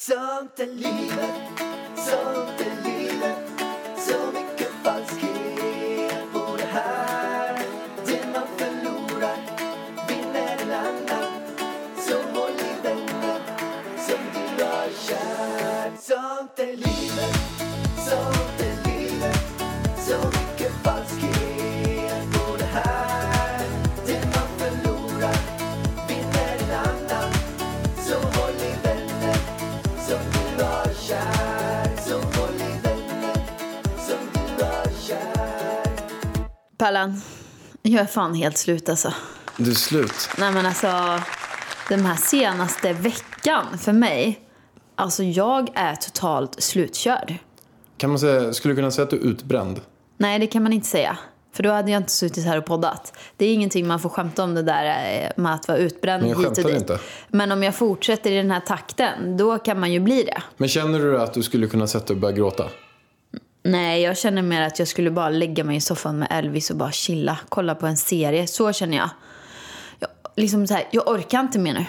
Sånt är livet, sånt är Pallan, jag är fan helt slut alltså. Du är slut. Nej men alltså, den här senaste veckan för mig, alltså jag är totalt slutkörd. Kan man säga, skulle du kunna säga att du är utbränd? Nej, det kan man inte säga. För då hade jag inte suttit här och poddat. Det är ingenting man får skämta om det där eh, med att vara utbränd Men jag hit och dit. inte. Men om jag fortsätter i den här takten, då kan man ju bli det. Men känner du att du skulle kunna sätta dig och börja gråta? Nej, jag känner mer att jag skulle bara lägga mig i soffan med Elvis och bara chilla. Kolla på en serie. Så känner jag. jag liksom så här, jag orkar inte mer nu.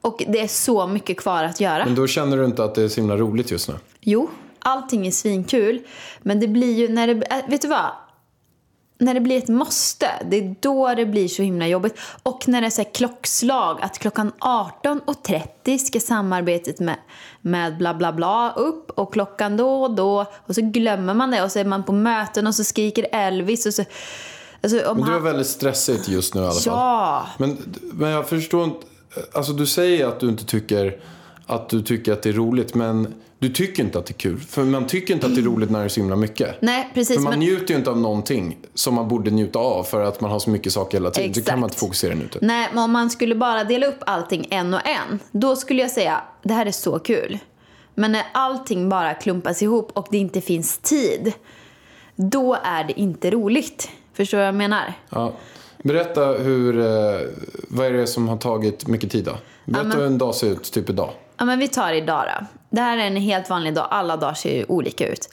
Och det är så mycket kvar att göra. Men då känner du inte att det är så himla roligt just nu? Jo, allting är svinkul. Men det blir ju när det... äh, Vet du vad? När det blir ett måste, det är då det blir så himla jobbigt. Och när det är så klockslag, att klockan 18.30 ska samarbetet med, med bla bla bla upp och klockan då och då. Och så glömmer man det och så är man på möten och så skriker Elvis och så... Alltså, om Men du är han, väldigt stressigt just nu i alla fall. Ja! Men, men jag förstår inte. Alltså du säger att du inte tycker att du tycker att det är roligt. Men du tycker inte att det är kul. För man tycker inte att det är roligt när det är så himla mycket. Nej, precis. För man men- njuter ju inte av någonting som man borde njuta av för att man har så mycket saker hela tiden. Det kan man Exakt. inte fokusera nu. Nej, men om man skulle bara dela upp allting en och en, då skulle jag säga det här är så kul. Men när allting bara klumpas ihop och det inte finns tid, då är det inte roligt. Förstår du vad jag menar? Ja. Berätta hur, eh, vad är det som har tagit mycket tid då? Berätta men- hur en dag ser ut, typ idag. Ja, men vi tar idag då. Det här är en helt vanlig dag. Alla dagar ser ju olika ut.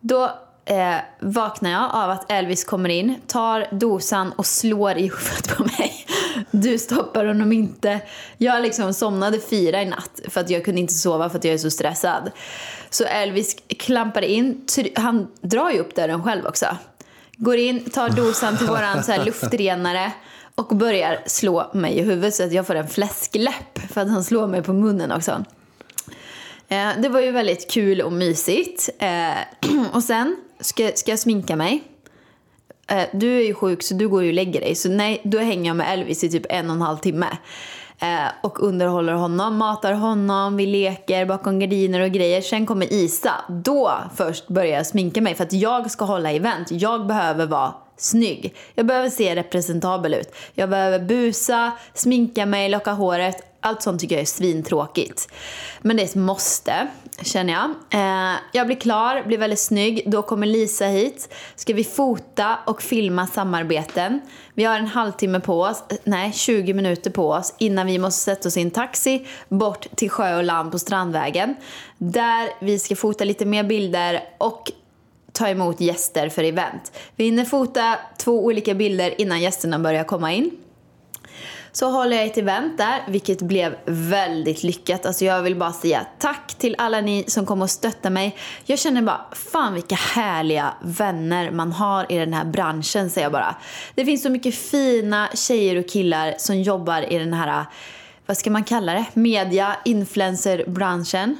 Då eh, vaknar jag av att Elvis kommer in, tar dosan och slår i huvudet på mig. Du stoppar honom inte. Jag liksom somnade fyra i natt för att jag kunde inte sova för att jag är så stressad. Så Elvis klampar in. Han drar ju upp dörren själv också. Går in, tar dosan till våran så här luftrenare och börjar slå mig i huvudet så att jag får en fläskläpp för att han slår mig på munnen också. Eh, det var ju väldigt kul och mysigt. Eh, och sen ska, ska jag sminka mig. Eh, du är ju sjuk så du går ju och lägger dig. Så nej, då hänger jag med Elvis i typ en och en halv timme. Och underhåller honom, matar honom, vi leker bakom gardiner och grejer. Sen kommer Isa. Då först börjar jag sminka mig för att jag ska hålla event. Jag behöver vara snygg. Jag behöver se representabel ut. Jag behöver busa, sminka mig, locka håret. Allt sånt tycker jag är svintråkigt. Men det är ett måste, känner jag. Eh, jag blir klar, blir väldigt snygg. Då kommer Lisa hit. Ska vi fota och filma samarbeten. Vi har en halvtimme på oss, nej 20 minuter på oss innan vi måste sätta oss i en taxi bort till sjö och land på Strandvägen. Där vi ska fota lite mer bilder och ta emot gäster för event. Vi hinner fota två olika bilder innan gästerna börjar komma in. Så håller jag ett event där, vilket blev väldigt lyckat. Alltså jag vill bara säga tack till alla ni som kom och stöttade mig. Jag känner bara, fan vilka härliga vänner man har i den här branschen, säger jag bara. Det finns så mycket fina tjejer och killar som jobbar i den här, vad ska man kalla det, media, influencerbranschen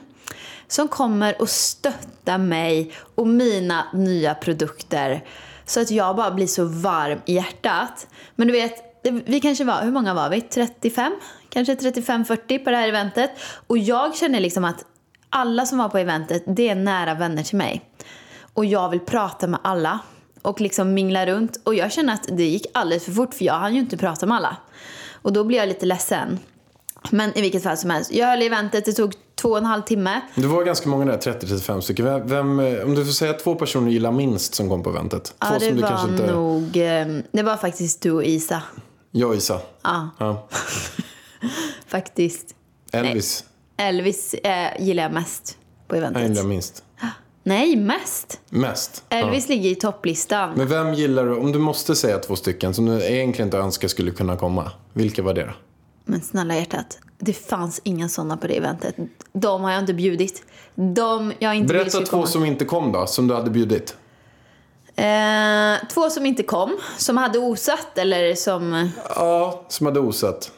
som kommer och stöttar mig och mina nya produkter så att jag bara blir så varm i hjärtat. Men du vet, vi kanske var, hur många var vi? 35? Kanske 35-40 på det här eventet. Och jag känner liksom att alla som var på eventet, det är nära vänner till mig. Och jag vill prata med alla och liksom mingla runt. Och jag känner att det gick alldeles för fort för jag hann ju inte prata med alla. Och då blir jag lite ledsen. Men i vilket fall som helst, jag höll eventet, det tog två och en halv timme. Det var ganska många där, 30-35 stycken. Vem, vem, eh, om du får säga två personer du gillar minst som kom på eventet. Två Ja, det som du var kanske inte... nog... eh, Det var faktiskt du och Isa. Jag och Isa. Ja, Ja. faktiskt. Elvis. Elvis eh, gillar jag mest på Jag eventet. gillar minst. Nej, mest. Mest. Elvis ligger i topplistan. Men vem gillar du, om du måste säga två stycken som du egentligen inte önskar skulle kunna komma. Vilka var det då? Men snälla hjärtat, det fanns inga sådana på det eventet. De har jag inte bjudit. De jag inte Berätta två komma. som inte kom då, som du hade bjudit. Eh, två som inte kom, som hade osatt eller som, Ja, som hade osett.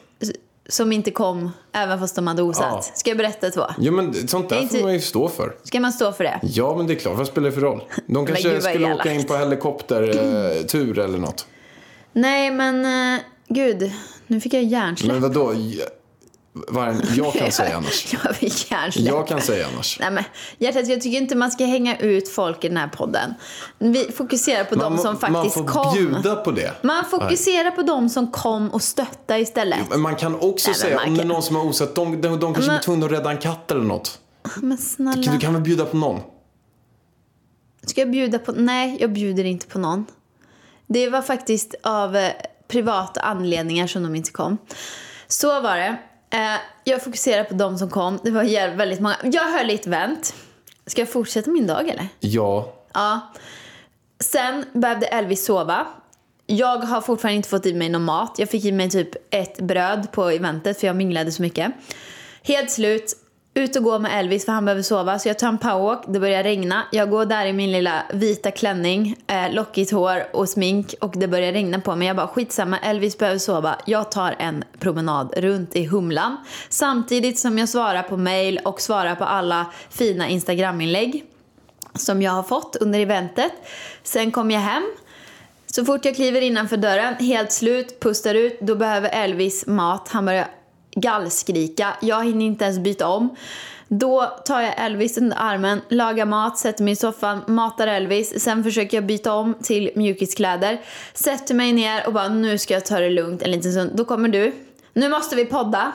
som inte kom även fast de hade osatt. Ja. Ska jag berätta två? Jo men sånt där inte- får man ju stå för. Ska man stå för det? Ja men det är klart, vad spelar det för roll? De kanske gud, skulle åka in på helikoptertur eller något. Nej men, eh, gud. Nu fick jag hjärnsläpp. Men vadå? Vad är det- Jag kan säga annars. jag fick hjärnsläpp. Jag kan säga annars. Nej men hjärtat, jag tycker inte man ska hänga ut folk i den här podden. Vi fokuserar på de som faktiskt man får kom. bjuda på det. Man fokuserar på de som kom och stötta istället. Men man kan också Nej, säga, om det är någon som har osett, de, de, de kanske Men- blir tvungna att rädda en katt eller något. Men snälla. Du kan väl bjuda på någon? Ska jag bjuda på... Nej, jag bjuder inte på någon. Det var faktiskt av eh, privata anledningar som de inte kom. Så var det. Eh, jag fokuserar på de som kom. Det var väldigt många. Jag höll i ett event. Ska jag fortsätta min dag eller? Ja. Ja. Sen behövde Elvis sova. Jag har fortfarande inte fått i mig någon mat. Jag fick i mig typ ett bröd på eventet för jag minglade så mycket. Helt slut. Ut och gå med Elvis för han behöver sova. Så jag tar en powerwalk. Det börjar regna. Jag går där i min lilla vita klänning, eh, lockigt hår och smink och det börjar regna på mig. Jag bara skitsamma, Elvis behöver sova. Jag tar en promenad runt i Humlan. Samtidigt som jag svarar på mail och svarar på alla fina Instagram-inlägg som jag har fått under eventet. Sen kom jag hem. Så fort jag kliver innanför dörren, helt slut, pustar ut, då behöver Elvis mat. Han börjar gallskrika. Jag hinner inte ens byta om. Då tar jag Elvis under armen, lagar mat, sätter mig i soffan, matar Elvis. Sen försöker jag byta om till mjukiskläder. Sätter mig ner och bara nu ska jag ta det lugnt en liten stund. Då kommer du. Nu måste vi podda.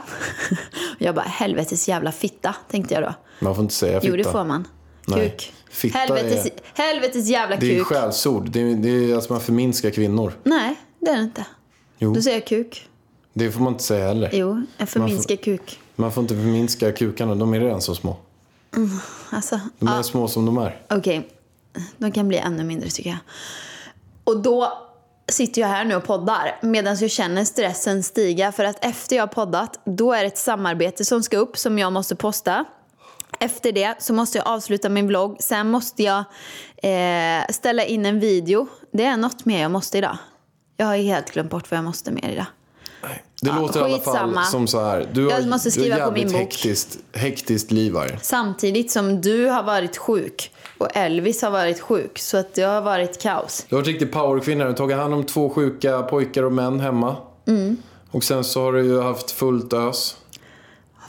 jag bara helvetes jävla fitta, tänkte jag då. Man får inte säga fitta. Jo, det får man. Nej. Kuk. Fitta helvetes, är- helvetes jävla Det är ju kuk. skällsord. Det är, det är alltså man förminskar kvinnor. Nej, det är det inte. Jo. Då säger jag kuk. Det får man inte säga heller. Jo, jag förminskar kuk. Man får inte förminska kukarna, de är redan så små. Alltså, De är ja, små som de är. okej. De kan bli ännu mindre tycker jag. Och då sitter jag här nu och poddar medan jag känner stressen stiga för att efter jag har poddat då är det ett samarbete som ska upp som jag måste posta. Efter det så måste jag avsluta min vlogg. Sen måste jag eh, ställa in en video. Det är något mer jag måste idag. Jag har helt glömt bort vad jag måste mer idag. Det Ja, låter i alla fall som så här. Du har, Jag måste skriva du har på min jävligt bok. Hektiskt, hektiskt liv här. Samtidigt som du har varit sjuk och Elvis har varit sjuk. Så att det har varit kaos. Du har varit riktig powerkvinna. Du har tagit hand om två sjuka pojkar och män hemma. Mm. Och sen så har du ju haft fullt ös.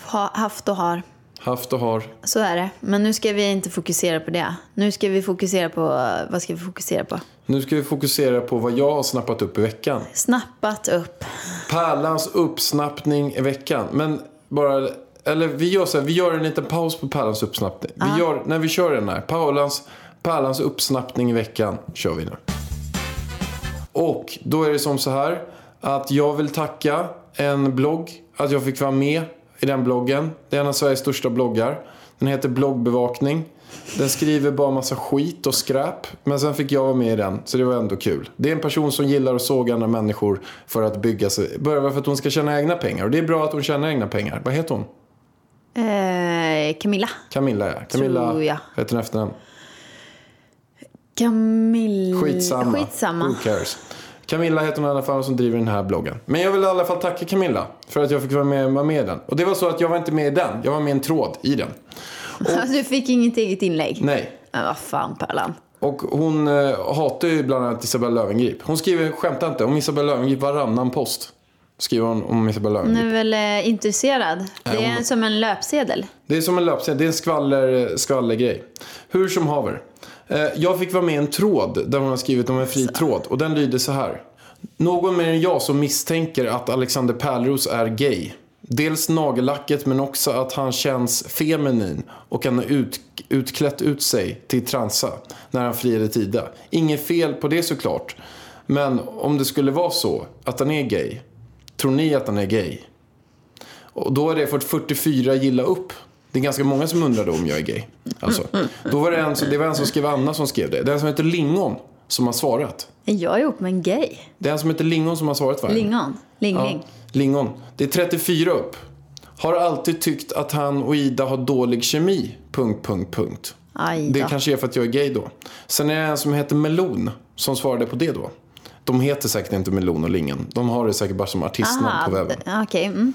Ha, haft och har. Haft och har. Så är det. Men nu ska vi inte fokusera på det. Nu ska vi fokusera på... Vad ska vi fokusera på? Nu ska vi fokusera på vad jag har snappat upp i veckan. Snappat upp. Pärlans uppsnappning i veckan. Men bara... Eller vi gör så här, vi gör en liten paus på Pärlans uppsnappning. Vi gör, när vi kör den här. Pärlans, Pärlans uppsnappning i veckan kör vi nu. Och då är det som så här att jag vill tacka en blogg att jag fick vara med i den bloggen. Det är en av Sveriges största bloggar. Den heter Bloggbevakning. Den skriver bara massa skit och skräp. Men sen fick jag vara med i den, så det var ändå kul. Det är en person som gillar att såga andra människor för att bygga sig. Bara för att hon ska tjäna egna pengar. Och det är bra att hon tjänar egna pengar. Vad heter hon? Eh, Camilla. Camilla, ja. Camilla, Tror jag. heter hon efternamn? Camilla... Skitsamma. Skitsamma. Who cares? Camilla heter hon i alla fall som driver den här bloggen. Men jag vill i alla fall tacka Camilla för att jag fick vara med, vara med i den. Och det var så att jag var inte med i den. Jag var med i en tråd i den. Du fick inget eget inlägg? Nej. Men vad fan, Pärlan. Och hon eh, hatar ju bland annat Isabella Löwengrip. Hon skriver, skämta inte, om Isabella Löwengrip varannan post. Skriver hon om Isabella Hon Löwengrip. är väl eh, intresserad? Det är hon- som en löpsedel. Det är som en löpsedel, det är en skvaller, skvallergrej. Hur som haver. Eh, jag fick vara med i en tråd där hon har skrivit om en fri tråd. Och den lyder så här. Någon mer än jag som misstänker att Alexander Pärlros är gay. Dels nagellacket men också att han känns feminin och han har ut, utklätt ut sig till transa när han friade Tida. Inget fel på det såklart. Men om det skulle vara så att han är gay, tror ni att han är gay? Och då har det fått 44 gilla upp. Det är ganska många som undrar då om jag är gay. Alltså, då var det, en, det var en som skrev Anna som skrev det. Den som heter Lingon som har svarat. Är jag ihop med en gay? Det är en som heter Lingon som har svarat va? Lingon? Ling Ja, Ling? Lingon. Det är 34 upp. Har alltid tyckt att han och Ida har dålig kemi. Punkt, punkt, punkt. Aj Det kanske är för att jag är gay då. Sen är det en som heter Melon som svarade på det då. De heter säkert inte Melon och Lingon. De har det säkert bara som artistnamn på webben. okej. Mm.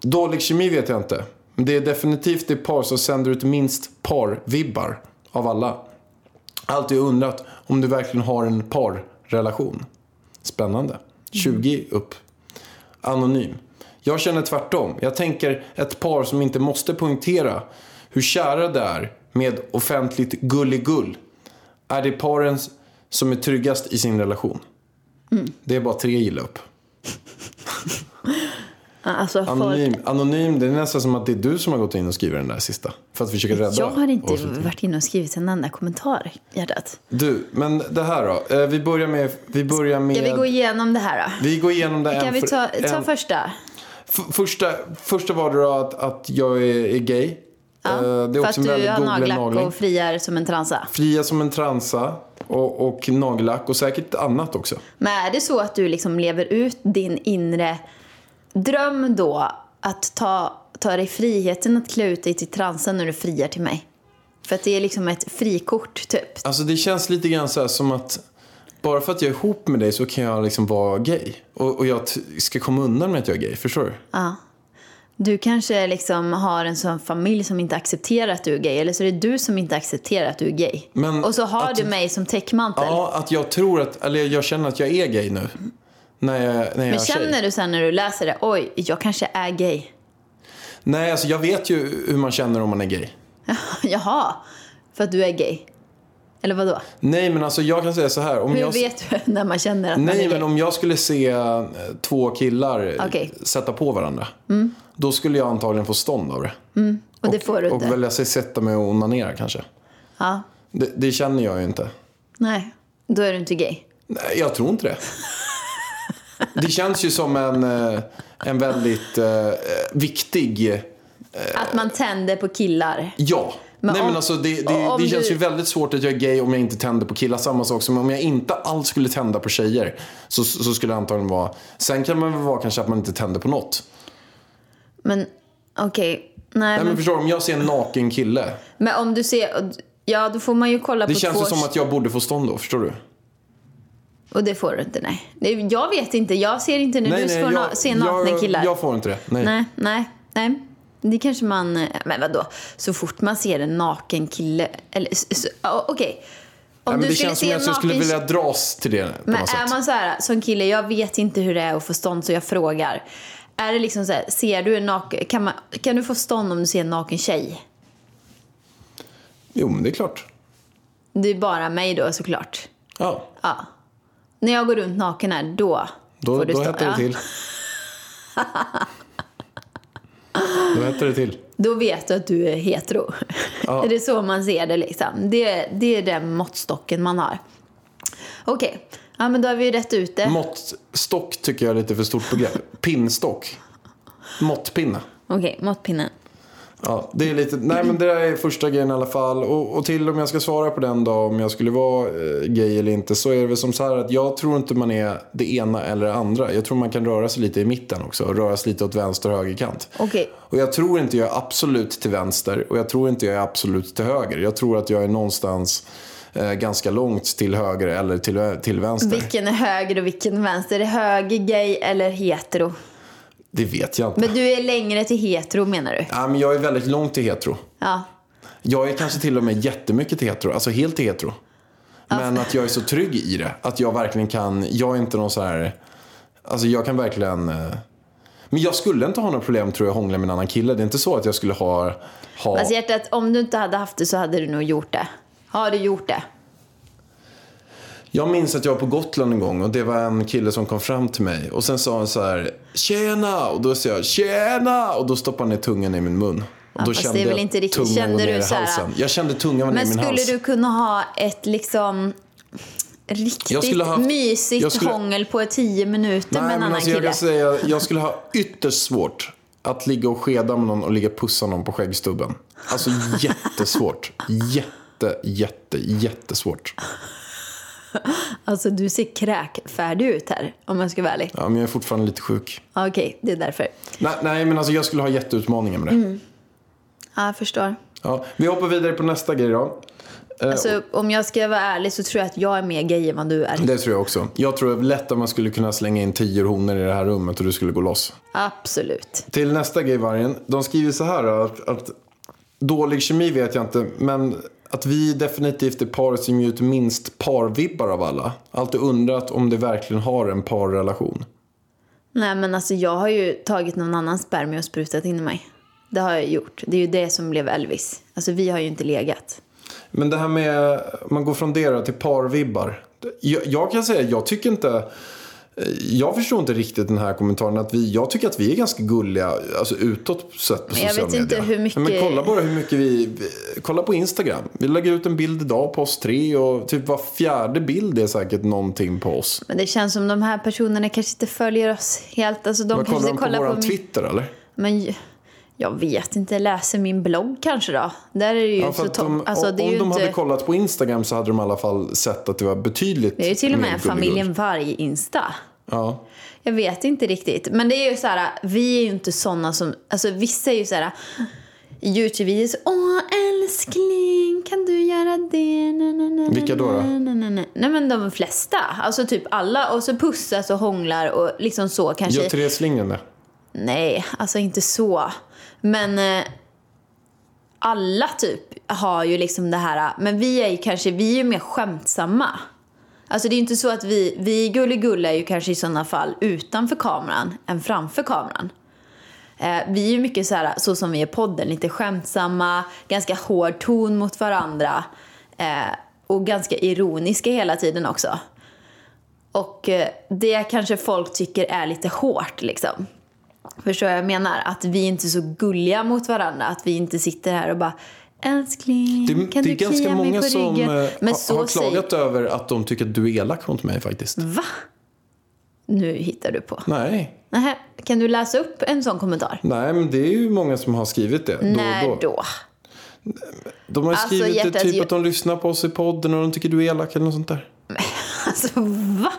Dålig kemi vet jag inte. Men det är definitivt det par som sänder ut minst par-vibbar av alla. Alltid undrat om du verkligen har en parrelation. Spännande. 20 upp. Anonym. Jag känner tvärtom. Jag tänker ett par som inte måste poängtera hur kära det är med offentligt gulligull. Är det paren som är tryggast i sin relation? Det är bara tre gilla upp. Alltså, folk... Anonym, anonym, det är nästan som att det är du som har gått in och skrivit den där sista. För att försöka rädda Jag har inte varit inne och skrivit en enda kommentar, hjärtat. Du, men det här då. Eh, Vi börjar med... Vi börjar med... Ska vi gå igenom det här då? vi går igenom det en Kan vi ta, ta en- första? F- första, första var det då att, att jag är, är gay. Ja, Eh, det är för att också en du har nagellack nagling. och friar som en transa. Fria som en transa och, och nagellack och säkert annat också. Men är det så att du liksom lever ut din inre dröm då att ta, ta dig friheten att klä ut dig till transa när du friar till mig? För att det är liksom ett frikort typ. Alltså det känns lite grann så som att bara för att jag är ihop med dig så kan jag liksom vara gay. Och, och jag ska komma undan med att jag är gay, förstår du? Ja. Du kanske liksom har en sån familj som inte accepterar att du är gay. Eller så är det du som inte accepterar att du är gay. Men och så har att- du mig som täckmantel. Ja, att jag tror att, eller jag känner att jag är gay nu. När jag, när jag Men tjej. känner du sen när du läser det, oj, jag kanske är gay. Nej, alltså jag vet ju hur man känner om man är gay. Jaha, för att du är gay. Eller vad då? Nej, men alltså jag kan säga så här. Om Hur jag, vet du när man känner att man är Nej, gay? men om jag skulle se eh, två killar eh. Mm. sätta på varandra. Då skulle jag antagligen få stånd av det. och det får du och inte. välja sig sätta mig och onanera kanske. Ja, Det, det känner jag ju inte. nej, då är du inte gay. Nej, jag tror inte det. Det känns ju som en, eh, en väldigt eh, viktig... Att man tänder på killar. Ja. Men Nej om- men alltså det, det, det känns du- ju väldigt svårt att jag är gay om jag inte tänder på killar. Samma sak som om jag inte alls skulle tända på tjejer. Så, så skulle det antagligen vara... Sen kan man väl vara kanske att man inte tänder på något. Men okej, nej, Nej men men, förstår du, om jag ser en naken kille. men om du ser, ja då får man ju kolla Det på känns två... ju som att jag borde få stånd då, förstår du? Och det får du inte, nej. Jag vet inte, jag ser inte när du får na- jag, se nakna jag, får inte det. Nej. Nej, nej, nej. Det kanske man... eh, Men vadå? Så fort man ser en naken kille... Eller, okej. Om Nej, men du det skulle känns se som att jag skulle vilja dras till det på Men något är sätt. man så här, som kille, jag vet inte hur det är att få stånd så jag frågar. Är det liksom så här, ser du en naken... Kan, man, kan du få stånd om du ser en naken tjej? Jo men det är klart. Det är bara mig då såklart. Ja, Ja. När jag går runt naken här, då då, får du då stå. hettar det till. då hettar det till. Då vet du att du är hetero. Ja. är det så man ser det liksom? Det, det är den måttstocken man har. Okej, ja, men då har vi rätt ut det. Måttstock tycker jag är lite för stort begrepp. Pinnstock. Måttpinne. Okej, måttpinnen. Ja, det är lite, nej men det där är första grejen i alla fall. Och, och till om jag ska svara på den då, om jag skulle vara eh, gay eller inte, så är det väl som så här att jag tror inte man är det ena eller det andra. Jag tror man kan röra sig lite i mitten också, och röra sig lite åt vänster och högerkant. Okej, Och jag tror inte jag är absolut till vänster och jag tror inte jag är absolut till höger. Jag tror att jag är någonstans eh, ganska långt till höger eller till, till vänster. vilken är höger och vilken vänster? Är det höger, gay eller hetero? Det vet jag inte. Men du är längre till hetero menar du? Ja, men jag är väldigt långt till hetero. Ja. Jag är kanske till och med jättemycket till hetero, alltså helt till hetero. Men att jag är så trygg i det, att jag verkligen kan, jag är inte någon så här, alltså jag kan verkligen, eh, men jag skulle inte ha några problem tror jag att hångla med en annan kille. Det är inte så att jag skulle ha, ha Alltså hjärtat, om du inte hade haft det så hade du nog gjort det. Har du gjort det? Jag minns att jag var på Gotland en gång och det var en kille som kom fram till mig och sen sa han så här Tjena! Och då sa jag Tjena! Och då stoppade han ner tungan i min mun. Och då fast kände det är väl jag inte riktigt- tungan kände du ner i så här- halsen. Jag kände tungan ner i Men min skulle hals. du kunna ha ett liksom riktigt Jag skulle ha mysigt jag skulle- hångel på tio minuter Nej, med en men annan alltså, jag kille? kan säga, jag skulle ha ytterst svårt att ligga och skeda med någon och ligga och pussa någon på skäggstubben. Alltså jättesvårt. Jätte, jätte, jättesvårt. Alltså du ser kräkfärdig ut här, om jag ska vara ärlig. Ja, men jag är fortfarande lite sjuk. Okej, det är därför. Nej, nej men alltså jag skulle ha jätteutmaningar med det. Ja, jag förstår. Ja, vi hoppar vidare på nästa grej då. Eh, Alltså, om jag ska vara ärlig så tror jag att jag är mer gay än vad du är. Det tror jag också. Jag tror lätt att man skulle kunna slänga in tio honor i det här rummet och du skulle gå loss. Absolut. Till nästa grej, Vargen. De skriver så här att, att dålig kemi vet jag inte, men att vi definitivt är paret som ger ut minst parvibbar av alla. Alltid undrat om det verkligen har en parrelation. Nej, men alltså jag har ju tagit någon annans spermie och sprutat in i mig. Det har jag gjort. Det är ju det som blev Elvis. Alltså vi har ju inte legat. Men det här med, man går från det till parvibbar. Jag, jag kan säga, jag tycker inte, jag förstår inte riktigt den här kommentaren. Att vi, jag tycker att vi är ganska gulliga, alltså utåt sett på Men jag sociala vet inte medier. hur mycket- Men kolla bara hur mycket vi, kolla på Instagram. Vi lägger ut en bild idag på oss tre och typ var fjärde bild är säkert någonting på oss. Men det känns som de här personerna kanske inte följer oss helt. Alltså de Vad kanske kollar de på kollar våran på min... Twitter eller? Men jag vet inte, läser min blogg kanske då? Där är det ju Ja, så de, alltså, det om de inte... hade kollat på Instagram så hade de i alla fall sett att det var betydligt Det är ju till och med familjen Varg-insta. Ja. Jag vet inte riktigt. Men det är ju så här, vi är ju inte såna som, alltså vissa är ju så här Youtube-videos, åh älskling, kan du göra det? Na, na, na, Vilka då, då? Nej men de flesta, alltså typ alla. Och så pussas och hånglar och liksom så kanske. Gör Therese Lindgren det? Nej, alltså inte så. Men eh, alla typ har ju liksom det här, men vi är ju kanske, vi är ju mer skämtsamma. Alltså det är inte så att vi, vi gulligulla är ju kanske i sådana fall utanför kameran än framför kameran. Eh, vi är ju mycket så här, så som vi är i podden, lite skämtsamma, ganska hård ton mot varandra. Eh, och ganska ironiska hela tiden också. Och eh, det kanske folk tycker är lite hårt liksom. Förstår vad jag menar? Att vi inte är så gulliga mot varandra. Att vi inte sitter här och bara Älskling, Det, kan det är du ganska klia mig många på som ryggen? eh, Men har, så har säger- klagat över att de tycker att du är elak mot mig faktiskt. Va? Nu hittar du på. Nej. Nähä, kan du läsa upp en sån kommentar? Nej, men det är ju många som har skrivit det. När då då. då? De har ju Alltså, skrivit det hjärtat, typ att de lyssnar på oss i podden och de tycker du är elak eller något sånt där. Alltså va?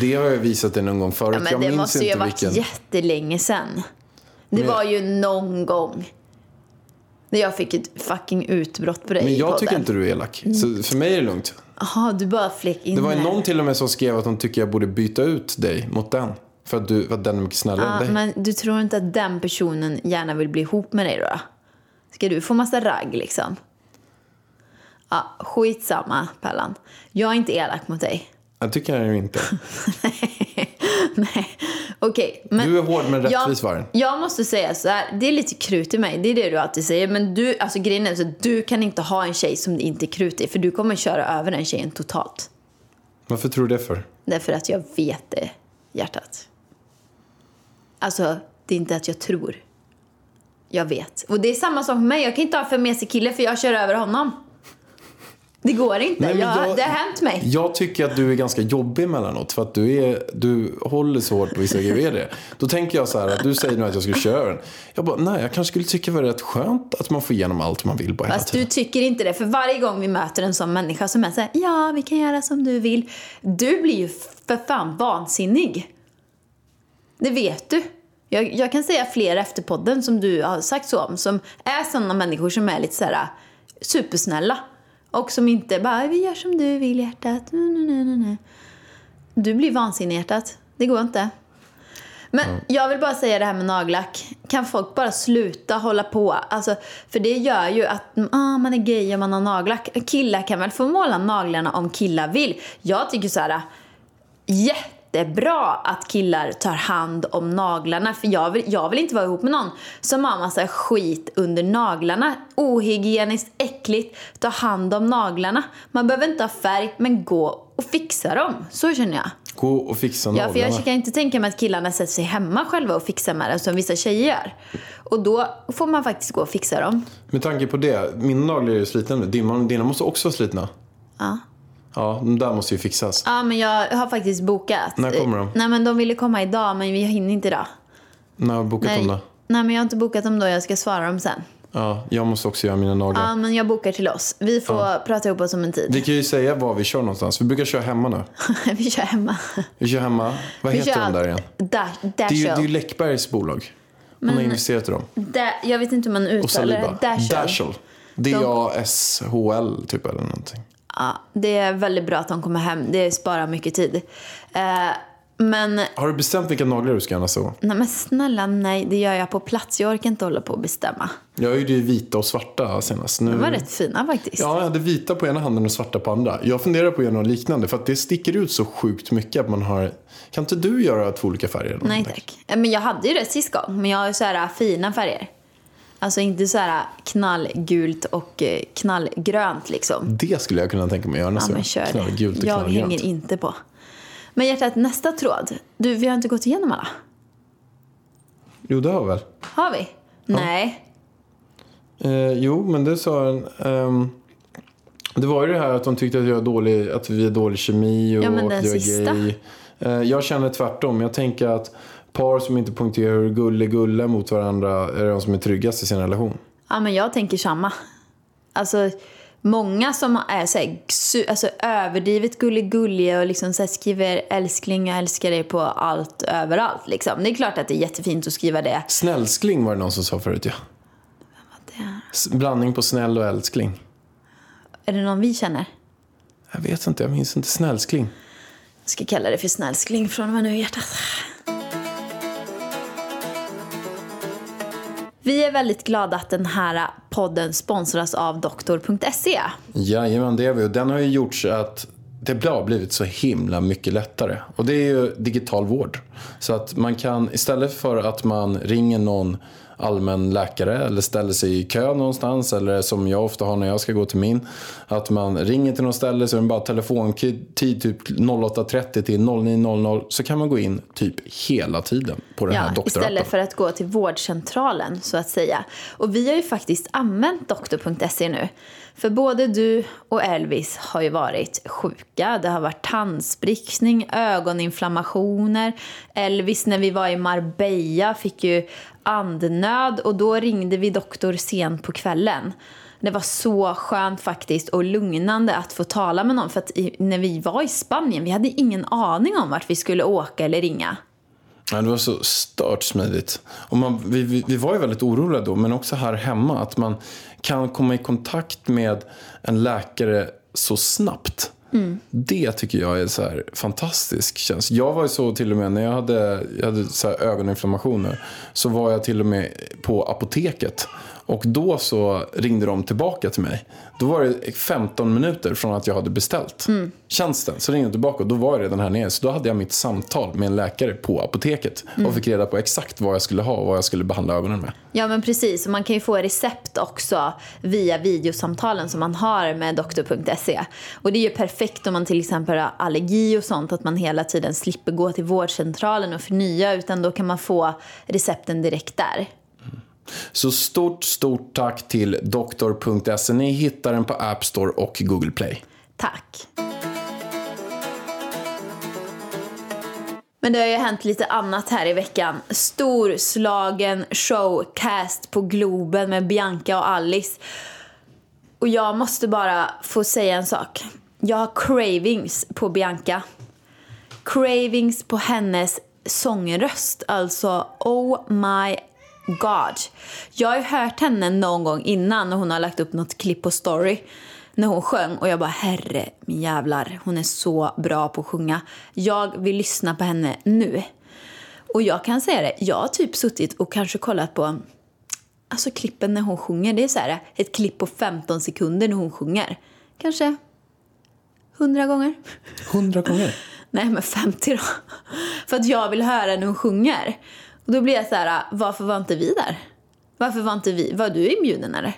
Det har jag visat dig någon gång förut. Ja, men jag det minns måste ju inte ha varit vilken. jättelänge sen. Det Men- var ju någon gång. När jag fick ett fucking utbrott på dig Men jag tycker inte du är elak. Så för mig är det lugnt. Jaha, du bara fläck in Det var ju här. någon till och med som skrev att de tycker jag borde byta ut dig mot den. För att, du, för att den är mycket snällare än dig. men du tror inte att den personen gärna vill bli ihop med dig då? Ska du få massa ragg liksom? Ja, skitsamma Pellan. Jag är inte elak mot dig. Jag tycker jag ju inte. Nej, okej. men Du är hård men rättvis, jag, Vargen. jag måste säga så här, det är lite krut i mig, det är det du alltid säger. Men du, alltså grejen är så du kan inte ha en tjej som det inte är krut i, för du kommer köra över den tjejen totalt. Varför tror du det för? Därför att jag vet det, hjärtat. Alltså, det är inte att jag tror. Jag vet. Och det är samma sak med mig. Jag kan inte ha för med sig kille för jag kör över honom. Det går inte. Nej, jag, jag- Det har hänt mig. Jag tycker att du är ganska jobbig emellanåt för att du, är, du håller så hårt på vissa grejer. Då tänker jag så här att du säger nu att jag skulle köra den. Jag bara, nej jag kanske skulle tycka det var rätt skönt att man får igenom allt man vill bara hela Fast du tiden. tycker inte det. För varje gång vi möter en sån människa som är så här, ja vi kan göra som du vill. Du blir ju för fan vansinnig. Det vet du. Jag, jag kan säga fler efter podden som du har sagt så om. Som är såna människor som är lite så här supersnälla. Och som inte bara, vi gör som du vill hjärtat. Nej, nej, nej. Du blir vansinnig hjärtat. Det går inte. Men jag vill bara säga det här med nagellack. Kan folk bara sluta hålla på? Alltså, för det gör ju att mm, ah, man är gay och man har nagellack. Killar kan väl få måla naglarna om killar vill. Jag tycker så här jättebra att killar tar hand om naglarna. För jag vill, jag vill inte vara ihop med någon som har massa skit under naglarna. Ohygieniskt, äckligt. Ta hand om naglarna. Man behöver inte ha färg, men gå och fixa dem. Så känner jag. Gå och fixa Ja, för naglarna. jag kan inte tänka mig att killarna sätter sig hemma själva och fixar med det som vissa tjejer gör. Och då får man faktiskt gå och fixa dem. Med tanke på det, mina naglar är ju slitna nu. Dina, dina måste också vara slitna. Ja. Ja, de där måste ju fixas. Ja, men jag har faktiskt bokat. När kommer de? Nej, men de ville komma idag, men vi hinner inte idag. När har du bokat Nej, dem då? Nej, men jag har inte bokat dem då. Jag ska svara dem sen. Ja, jag måste också göra mina naglar. Ja, men jag bokar till oss. Vi får prata ihop oss om en tid. Vi kan ju säga var vi kör någonstans. Vi brukar köra hemma nu. vi kör hemma. Vi kör hemma. Vad Vi heter de där igen? Da- Det är ju, det är ju. Läckbergs bolag. Hon har investerat i dem. Da- jag vet inte hur man uttalar det. Dashel. D-A-S-H-L typ eller någonting. Ja, det är väldigt bra att de kommer hem. Det sparar mycket tid. Eh, men, Har du bestämt vilka naglar du ska nästa gång? nej men snälla nej, det gör jag på plats. Jag orkar inte hålla på och bestämma. Jag gjorde ju vita och svarta senast. Nu... De var rätt fina faktiskt. Ja, jag hade vita på ena handen och svarta på andra. Jag funderar på att göra något liknande för att det sticker ut så sjukt mycket att man har... Kan inte du göra två olika färger? Nej tack. Eh, Men jag hade ju det sist gång. Men jag har ju så här fina färger. Alltså inte så här knallgult och eh, knallgrönt liksom. Det skulle jag kunna tänka mig att göra Ja, nästa gång. kör Knallgult och Jag knallgrönt. hänger inte på. Men hjärtat, nästa tråd. Du, vi har inte gått igenom alla. Jo, det har jag väl. Har vi? Nej. Eh, jo, men det sa en... ehm, det var ju det här att de tyckte att, jag är dålig, att vi är dålig kemi och Ja, men den att jag är sista. gay. Eh, jag känner tvärtom. Jag tänker att par som inte poängterar hur gulle-gulle mot varandra är de som är tryggast i sin relation. Ja, men jag tänker samma. Alltså, många som är så här, alltså, överdrivet gulligulliga och liksom så här, skriver älskling, jag älskar dig på allt, överallt. Liksom. Det är klart att det är jättefint att skriva det. Snällskling var det någon som sa förut, ja. det är. S- Blandning på snäll och älskling. Är det någon vi känner? Jag vet inte, jag minns inte. Snällskling. Jag ska kalla det för snällskling från och med nu, hjärtat. Vi är väldigt glada att den här podden sponsras av doktor.se. Jajamän, det är vi. Och den har ju gjort så att det har blivit så himla mycket lättare. Och det är ju digital vård. Så att man kan, istället för att man ringer någon allmän läkare eller ställer sig i kö någonstans eller som jag ofta har när jag ska gå till min. Att man ringer till något ställe så är det bara telefontid typ 08.30 till 09.00 så kan man gå in typ hela tiden på den här Ja, doktorappen. istället för att gå till vårdcentralen så att säga. Och vi har ju faktiskt använt doktor.se nu. För både du och Elvis har ju varit sjuka. Det har varit tandsprickning, ögoninflammationer. Elvis när vi var i Marbella fick ju andnöd och då ringde vi doktor sent på kvällen. Det var så skönt faktiskt och lugnande att få tala med någon. För att i, när vi var i Spanien, vi hade ingen aning om vart vi skulle åka eller ringa. Ja, det var så stört smidigt. Och man, vi, vi, vi var ju väldigt oroliga då, men också här hemma. Att man kan komma i kontakt med en läkare så snabbt. Mm. Det tycker jag är så här fantastisk känsla. Jag var ju så till och med när jag hade, jag hade så här ögoninflammationer. Så var jag till och med på apoteket. Och då så ringde de tillbaka till mig. Då var det 15 minuter från att jag hade beställt tjänsten. Så ringde de tillbaka och då var jag redan här nere. Så då hade jag mitt samtal med en läkare på apoteket. Och fick reda på exakt vad jag skulle ha och vad jag skulle behandla ögonen med. Ja men precis, och man kan ju få recept också via videosamtalen som man har med doktor.se. Och det är ju perfekt om man till exempel har allergi och sånt, att man hela tiden slipper gå till vårdcentralen och förnya, utan då kan man få recepten direkt där. Så stort, stort tack till doktor.se. Ni hittar den på App Store och Google Play. Tack! Men det har ju hänt lite annat här i veckan. Storslagen showcast på Globen med Bianca och Alice. Och jag måste bara få säga en sak. Jag har cravings på Bianca. Cravings på hennes sångröst. Alltså, oh my god. Jag har hört henne någon gång innan när hon har lagt upp något klipp på story. När hon sjöng och jag bara herre min jävlar, hon är så bra på att sjunga. Jag vill lyssna på henne nu. Och jag kan säga det, jag har typ suttit och kanske kollat på Alltså klippen när hon sjunger, det är så här ett klipp på 15 sekunder när hon sjunger. Kanske 100 gånger. 100 gånger. Nej, men 50 då. För att jag vill höra när hon sjunger. Och då blir jag så här, varför var inte vi där? Varför var inte vi? Var du inbjuden eller?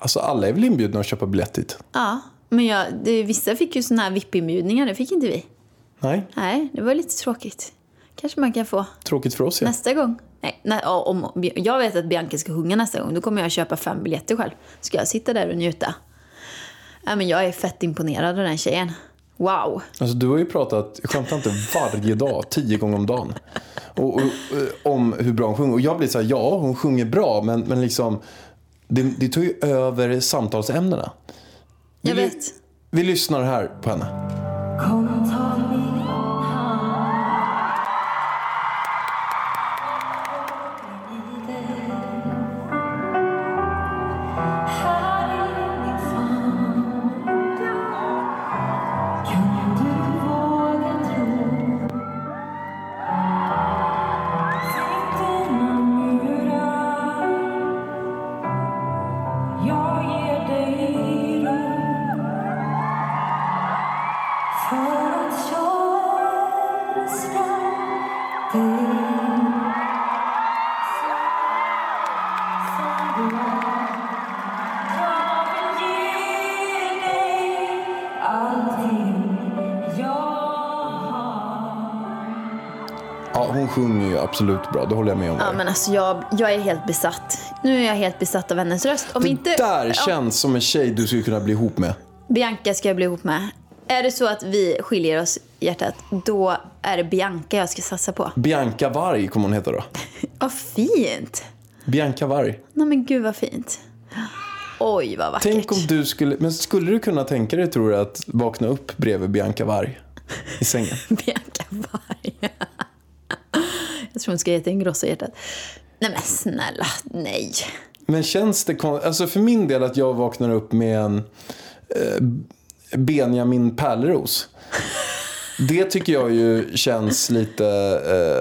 Alltså alla är väl inbjudna att köpa biljett dit? Ja, men jag, det, vissa fick ju såna här VIP-inbjudningar, det fick inte vi. Nej, Nej, det var lite tråkigt. Kanske man kan få tråkigt för oss ja. nästa gång. Nej, nej om, jag vet att Bianca ska sjunga nästa gång, då kommer jag köpa fem biljetter själv. Ska jag sitta där och njuta? Ja, men jag är fett imponerad av den tjejen. Wow. Alltså du har ju pratat, jag skämtar inte, varje dag, tio gånger om dagen. Och, och, eh, om hur bra hon sjunger. Och jag blir så här, ja hon sjunger bra men, men liksom Det, det tar ju över samtalsämnena. Jag Vi- vet. Vi lyssnar här på henne. Kom sjunger ju absolut bra, det håller jag med om. Ja, men alltså jag, jag är helt besatt. Nu är jag helt besatt av hennes röst. Om det inte, där ja, känns som en tjej du skulle kunna bli ihop med. Bianca ska jag bli ihop med. Är det så att vi skiljer oss hjärtat, då är det Bianca jag ska satsa på. Bianca Varg kommer hon heta då. Vad fint! Bianca Varg. Nej men gud vad fint. Oj vad vackert. Tänk om du skulle, men skulle du kunna tänka dig tror du att vakna upp bredvid Bianca Varg i sängen? Bianca Varg. Jag tror hon ska heta Ingrosso i hjärtat. Nej men snälla, nej. Men känns det kon- alltså för min del att jag vaknar upp med en eh, Benjamin Pärleros. Det tycker jag ju känns lite...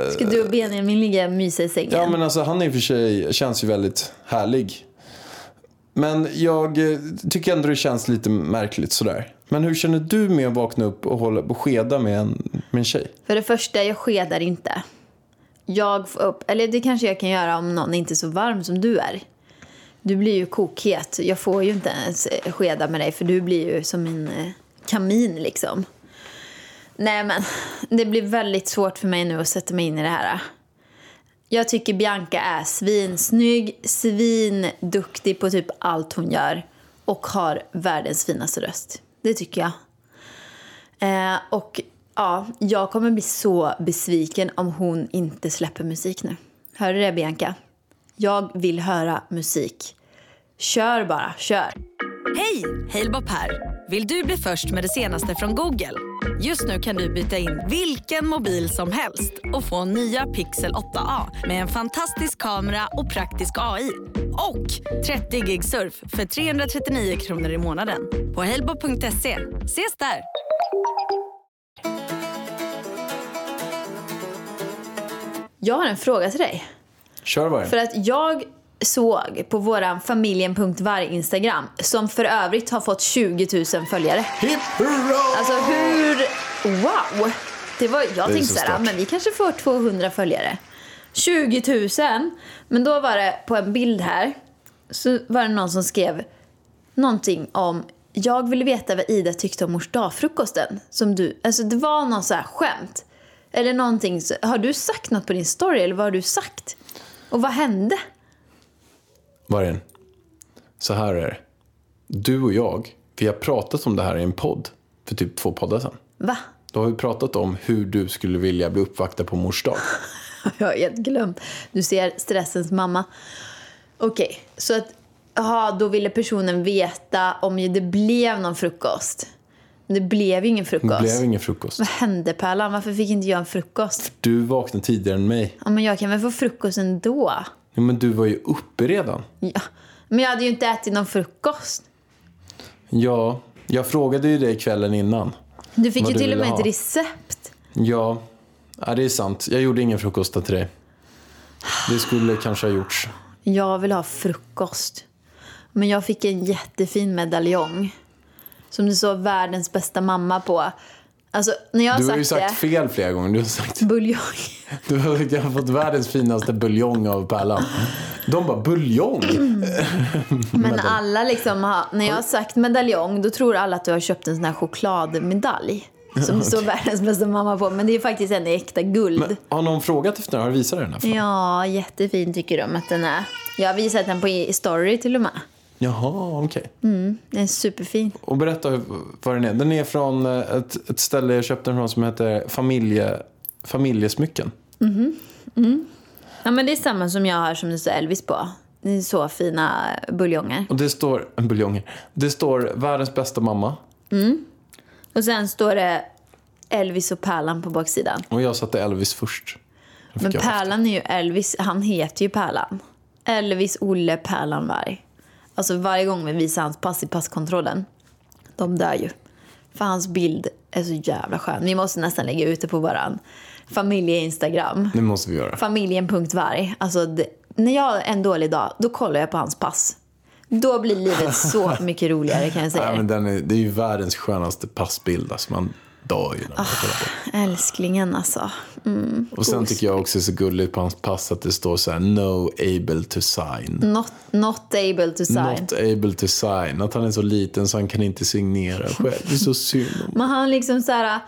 Eh, Ska du och Benjamin ligga och mysa i sängen? Ja men alltså han i och för sig, känns ju väldigt härlig. Men jag eh, tycker ändå det känns lite märkligt sådär. Men hur känner du med att vakna upp och, hålla, och skeda med en, med en tjej? För det första, jag skedar inte. Jag får upp, eller det kanske jag kan göra om någon inte är så varm som du är. Du blir ju kokhet. Jag får ju inte ens eh, skeda med dig för du blir ju som en eh, kamin liksom. Nej men, det blir väldigt svårt för mig nu att sätta mig in i det här. Jag tycker Bianca är svinsnygg, svinduktig på typ allt hon gör och har världens finaste röst. Det tycker jag. Eh, och ja, jag kommer bli så besviken om hon inte släpper musik nu. Hör du det Bianca? Jag vill höra musik. Kör bara, kör. Hej! Halebop här. Vill du bli först med det senaste från Google? Just nu kan du byta in vilken mobil som helst och få nya Pixel 8A med en fantastisk kamera och praktisk AI. Och 30 gig surf för 339 kronor i månaden på halebop.se. Ses där! Jag har en fråga till dig. Kör bara. För att jag såg på våran familjen.varg Instagram, som för övrigt har fått 20 000 följare. Hipp hurra! Alltså hur... Wow! Det var, jag är tänkte så stört. men vi kanske får 200 följare. 20 000. Men då var det på en bild här, så var det någon som skrev någonting om jag ville veta vad Ida tyckte om mors dagfrukosten. Som du, alltså det var någon så här skämt. Eller någonting. Har du sagt något på din story eller vad har du sagt? Och vad hände? Vargen. Så här är det. Du och jag, vi har pratat om det här i en podd för typ två poddar sedan. Va? Då har vi pratat om hur du skulle vilja bli uppvaktad på mors dag. Jag har helt glömt. Du ser stressens mamma. Okej, så att aha, då ville personen veta om det blev någon frukost. Men det blev ju ingen Det frukost. blev ingen frukost. Vad hände Pärlan? Varför fick inte jag en frukost? Du vaknade tidigare än mig. Ja, men jag kan väl få frukost ändå? Ja, men du var ju uppe redan. Ja. Men jag hade ju inte ätit någon frukost. Ja, jag frågade ju dig kvällen innan. Du fick ju till och med ett ha. recept. Ja, ja, det är sant. Jag gjorde ingen frukost till dig. Det skulle kanske ha gjorts. Jag vill ha frukost. Men jag fick en jättefin medaljong. Som det står världens bästa mamma på. Alltså, när jag har Du har ju sagt det... fel flera gånger. Du har sagt Buljong. du har, jag har fått världens finaste buljong av Pärlan. De bara, buljong? Men alla liksom har, när jag har sagt medaljong då tror alla att du har köpt en sån här chokladmedalj. Som det står världens bästa mamma på. Men det är faktiskt en äkta guld. Men, har någon frågat efter den? Har du visat den? Här? Ja, jättefin tycker de att den är. Jag har visat den på i story till och med. Jaha, okej. Den är superfin. Och berätta vad den är. Den är från eh, ett, ett ställe jag köpte den från som heter familje, Familjesmycken. Ja men det är samma som jag har som det står Elvis på. så fina buljonger. Och det står, buljonger. Det står världens bästa mamma. Och sen står det Elvis och Pärlan på baksidan. Och jag satte Elvis först. Men Pärlan är ju Elvis, han heter ju Pärlan. Elvis Olle Pärlanvarg. Alltså varje gång vi visar hans pass i passkontrollen, de dör ju. För hans bild är så jävla skön. Vi måste nästan lägga ut det på våran familje-instagram. Det måste vi göra. Familjen.varg. Alltså det, när jag har en dålig dag, då kollar jag på hans pass. Då blir livet så mycket roligare kan jag säga. Nej, men den är, det är ju världens skönaste passbild. Alltså man kollar på det. Älsklingen alltså. Mm, Och sen tycker jag också så gulligt på hans pass att det står så här no able to sign. Not, not able to sign. Not able to sign. Att han är så liten så han kan inte signera själv. Det är så synd om Men han liksom så här,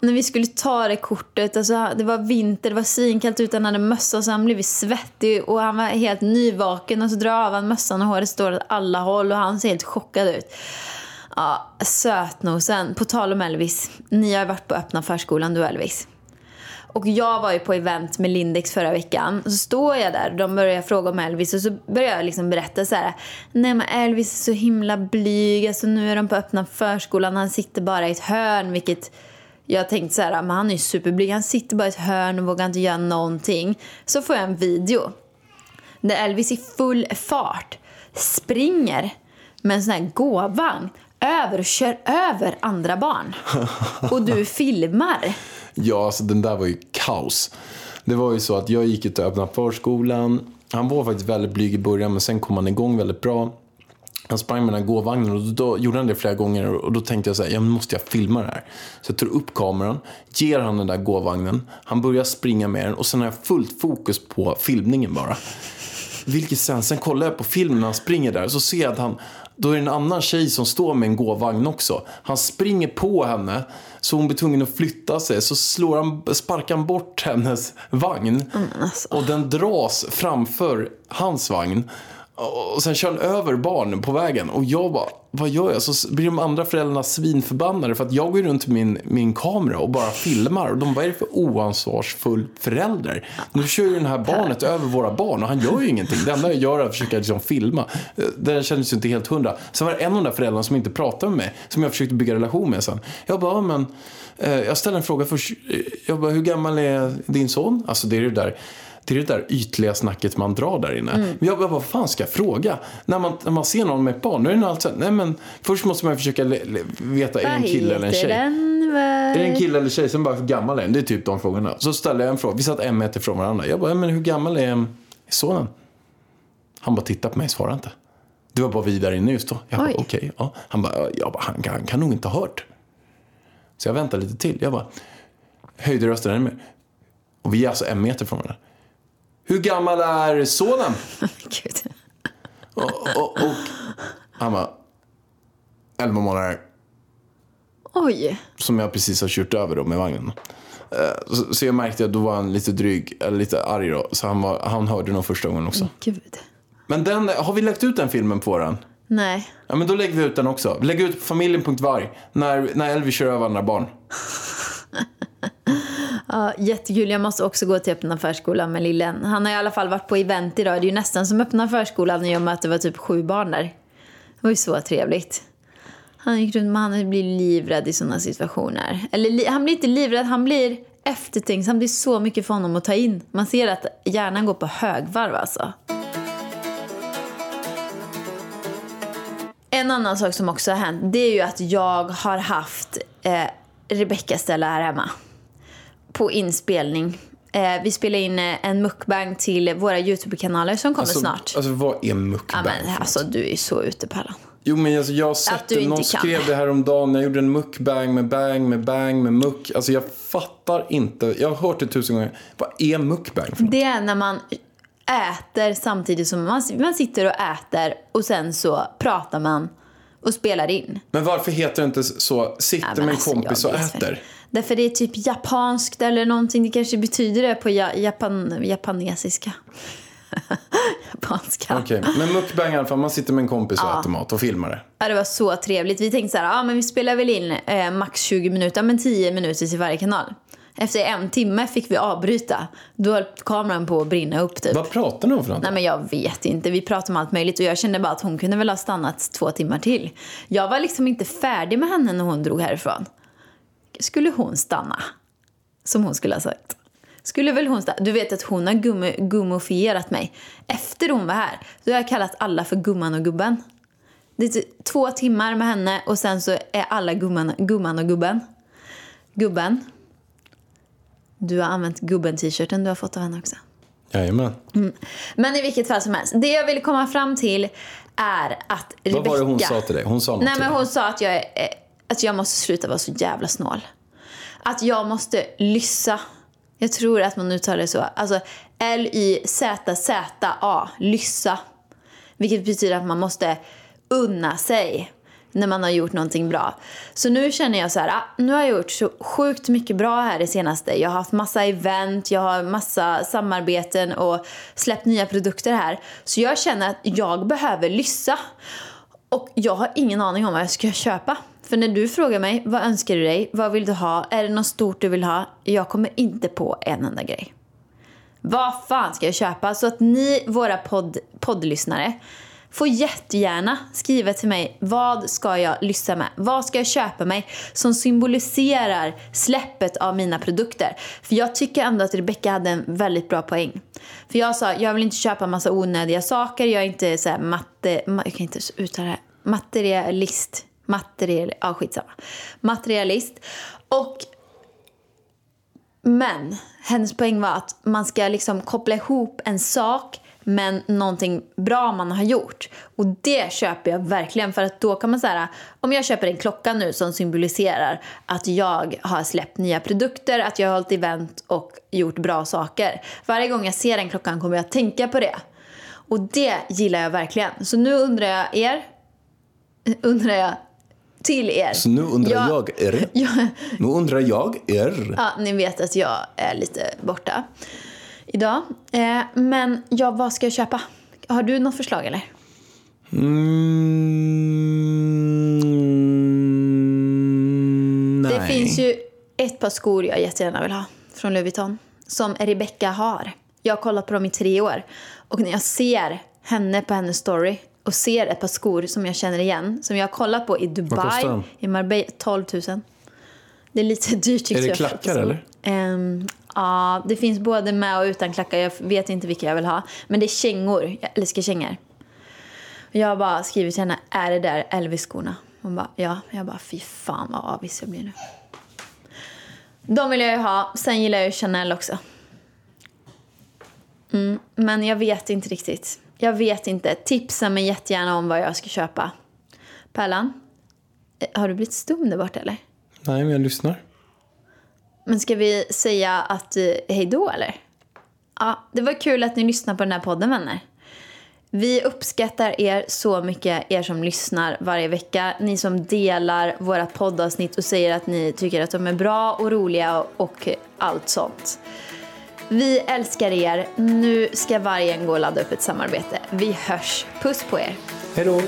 när vi skulle ta det kortet, alltså, det var vinter, det var svinkallt ute, han hade mössa så han blev svettig och han var helt nyvaken och så drar av han mössan och håret står åt alla håll och han ser helt chockad ut. Ja, sötnosen. På tal om Elvis, ni har ju varit på öppna förskolan du och Elvis. Och jag var ju på event med Lindex förra veckan. Så står jag där och de börjar fråga om Elvis och så börjar jag liksom berätta så här. Nej men Elvis är så himla blyg. Alltså nu är de på öppna förskolan. Han sitter bara i ett hörn vilket jag tänkte så här, men han är ju superblyg. Han sitter bara i ett hörn och vågar inte göra någonting. Så får jag en video där Elvis i full fart springer med en sån här gåvagn över och kör över andra barn. Och du filmar. Ja, alltså den där var ju kaos. Det var ju så att jag gick ut och öppnade förskolan. Han var faktiskt väldigt blyg i början, men sen kom han igång väldigt bra. Han sprang med den här gåvagnen och då gjorde han det flera gånger och då tänkte jag så här, ja måste jag filma det här? Så jag tar upp kameran, ger han den där gåvagnen, han börjar springa med den och sen har jag fullt fokus på filmningen bara. Vilket sen, sen kollar jag på filmen när han springer där och så ser jag att han, då är det en annan tjej som står med en gåvagn också. Han springer på henne så hon blir tvungen att flytta sig. Så slår han, sparkar han bort hennes vagn. Och den dras framför hans vagn. Och sen kör han över barnen på vägen. Och jag bara, vad gör jag? Så blir de andra föräldrarna svinförbannade. För att jag går runt med min, min kamera och bara filmar. Och de, vad är det för oansvarsfull förälder? Nu kör ju det här barnet över våra barn och han gör ju ingenting. Det enda jag gör är att försöka liksom filma. Det kändes ju inte helt hundra. Sen var det en av de där föräldrarna som inte pratade med mig. Som jag försökte bygga relation med sen. Jag bara, ja, men eh, jag ställer en fråga först. Jag bara, hur gammal är din son? Alltså det är det där det är det där ytliga snacket man drar där inne. Men jag bara, vad fan ska jag fråga? När man, när man ser någon med ett barn, då är det nog alltid så här, nej men först måste man försöka le, le, veta, är det en kille eller en tjej? den? Är det en kille eller tjej? Sen bara, hur gammal är den? Det är typ de frågorna. Så ställde jag en fråga, vi satt en meter från varandra. Jag bara, men hur gammal är sonen? Han bara tittade på mig och svarade inte. Det var bara vi där inne just då. Jag bara, okej. ja. Han bara, jag bara han, kan- han kan nog inte ha hört. Så jag väntade lite till. Jag bara, höjde rösten ännu mer. Och vi är alltså en meter från varandra. Hur gammal är sonen? Gud. Och, och, och han bara, 11 månader. Oj. Som jag precis har kört över då med vagnen. Eh, Så, så jag märkte att då var han lite dryg, eller lite arg då. Så han, var, han hörde nog första gången också. Gud. Men den, har vi lagt ut den filmen på den? Nej. Ja men då lägger vi ut den också. Vi lägger ut familjen.varg. När, när Elvis kör över andra barn. Ja, jättekul. Jag måste också gå till öppna förskolan med lillen. Han har i alla fall varit på event idag. Det är ju nästan som öppna förskolan i och med att det var typ sju barn där. Det var ju så trevligt. Han gick runt, men han blir livrädd i sådana situationer. Eller han blir inte livrädd, han blir eftertänksam. Det är så mycket för honom att ta in. Man ser att hjärnan går på högvarv alltså. En annan sak som också har hänt, det är ju att jag har haft eh, Rebecca Stella här hemma. På inspelning. Eh, vi spelar in eh, en mukbang till våra YouTube-kanaler som kommer Alltså, snart. alltså vad är mukbang? ja, men, alltså, du är så ute Pallan. Jo men alltså, jag har Att sett du det. Någon kan. skrev det här om dagen. Jag gjorde en mukbang med bang med bang med muck. Alltså jag fattar inte. Jag har hört det tusen gånger. Vad är mukbang för? Det är när man äter samtidigt som man, man sitter och äter och sen så pratar man och spelar in. Men varför heter det inte så? Sitter Ja, med en alltså, kompis och äter. väl. Därför det är typ japanskt eller någonting. Det kanske betyder det på ja, japan, japanesiska. Japanska. Okej, men mukbang i alla fall. Man sitter med en kompis och äter mat och filmar det. Ja, det var så trevligt. Vi tänkte så här, ja men vi spelar väl in eh, max 20 minuter, men 10 minuter till varje kanal. Efter en timme fick vi avbryta. Då höll kameran på att brinna upp typ. Vad pratar ni om för något? Nej men jag vet inte. Vi pratade om allt möjligt och jag kände bara att hon kunde väl ha stannat två timmar till. Jag var liksom inte färdig med henne när hon drog härifrån. Skulle hon stanna? Som hon skulle ha sagt. Skulle väl hon stanna? Du vet att hon har gummi, gummofierat mig. Efter hon var här, då har jag kallat alla för gumman och gubben. Det är typ två timmar med henne och sen så är alla gumman, gumman och gubben. Gubben. Du har använt gubben-t-shirten du har fått av henne också. Jajamän. Men i vilket fall som helst. Det jag ville komma fram till är att Rebecca... Vad var det hon sa till dig? Hon sa något Nej men hon sa att jag, är, att jag måste sluta vara så jävla snål. Att jag måste lyssa. Jag tror att man uttalar det så. Alltså L-Y-Z-Z-A. Lyssa. Vilket betyder att man måste unna sig när man har gjort någonting bra. Så nu känner jag så här, ah, nu har jag gjort så sjukt mycket bra här det senaste. Jag har haft massa event, jag har massa samarbeten och släppt nya produkter här. Så jag känner att jag behöver lyssa. Och jag har ingen aning om vad jag ska köpa. För när du frågar mig, vad önskar du dig? Vad vill du ha? Är det något stort du vill ha? Jag kommer inte på en enda grej. Vad fan ska jag köpa? Så att ni, våra podd, poddlyssnare, får jättegärna skriva till mig. Vad ska jag lyssna med? Vad ska jag köpa mig som symboliserar släppet av mina produkter? För jag tycker ändå att Rebecca hade en väldigt bra poäng. För jag sa, jag vill inte köpa massa onödiga saker. Jag är inte såhär matte... Jag kan inte uttala det här. Materialist. Material... Ja, skitsamma. Materialist. Och men hennes poäng var att man ska liksom koppla ihop en sak med någonting bra man har gjort. Och det köper jag verkligen för att då kan man säga om jag köper en klocka nu som symboliserar att jag har släppt nya produkter, att jag har hållit event och gjort bra saker. Varje gång jag ser den klockan kommer jag att tänka på det. Och det gillar jag verkligen. Så nu undrar jag er, undrar jag till er. Så nu undrar Ja. jag er. Ja, Nu undrar jag er. Ja, ni vet att jag är lite borta idag. Eh, men ja, vad ska jag köpa? Har du något förslag eller? Mm, nej. Det finns ju ett par skor jag jättegärna vill ha från Louis Vuitton. Som Rebecca har. Jag har kollat på dem i tre år. Och när jag ser henne på hennes story och ser ett par skor som jag känner igen. Som jag har kollat på i Dubai, i Marbella. 12 000. Det är lite dyrt tycker Är det jag. klackar, Så- eller? Ehm, ja, det finns både med och utan klackar. Jag vet inte vilka jag vill ha. Men det är kängor. Jag älskar kängor. Och Jag har bara skrivit till henne, är det där Elvis-skorna? Hon bara, ja. Jag bara, fy fan vad avis jag blir nu. De vill jag ju ha. Sen gillar jag ju Chanel också. Mm, men jag vet inte riktigt. Jag vet inte. Tipsa mig jättegärna om vad jag ska köpa. Pärlan? eh, Har du blivit stum där borta eller? Nej, men jag lyssnar. Men ska vi säga att eh, hej då eller? Ja, det var kul att ni lyssnade på den här podden vänner. Vi uppskattar er så mycket, er som lyssnar varje vecka. Ni som delar våra poddavsnitt och säger att ni tycker att de är bra och roliga och allt sånt. Vi älskar er. Nu ska vargen gå och ladda upp ett samarbete. Vi hörs. Puss på er. Hej då.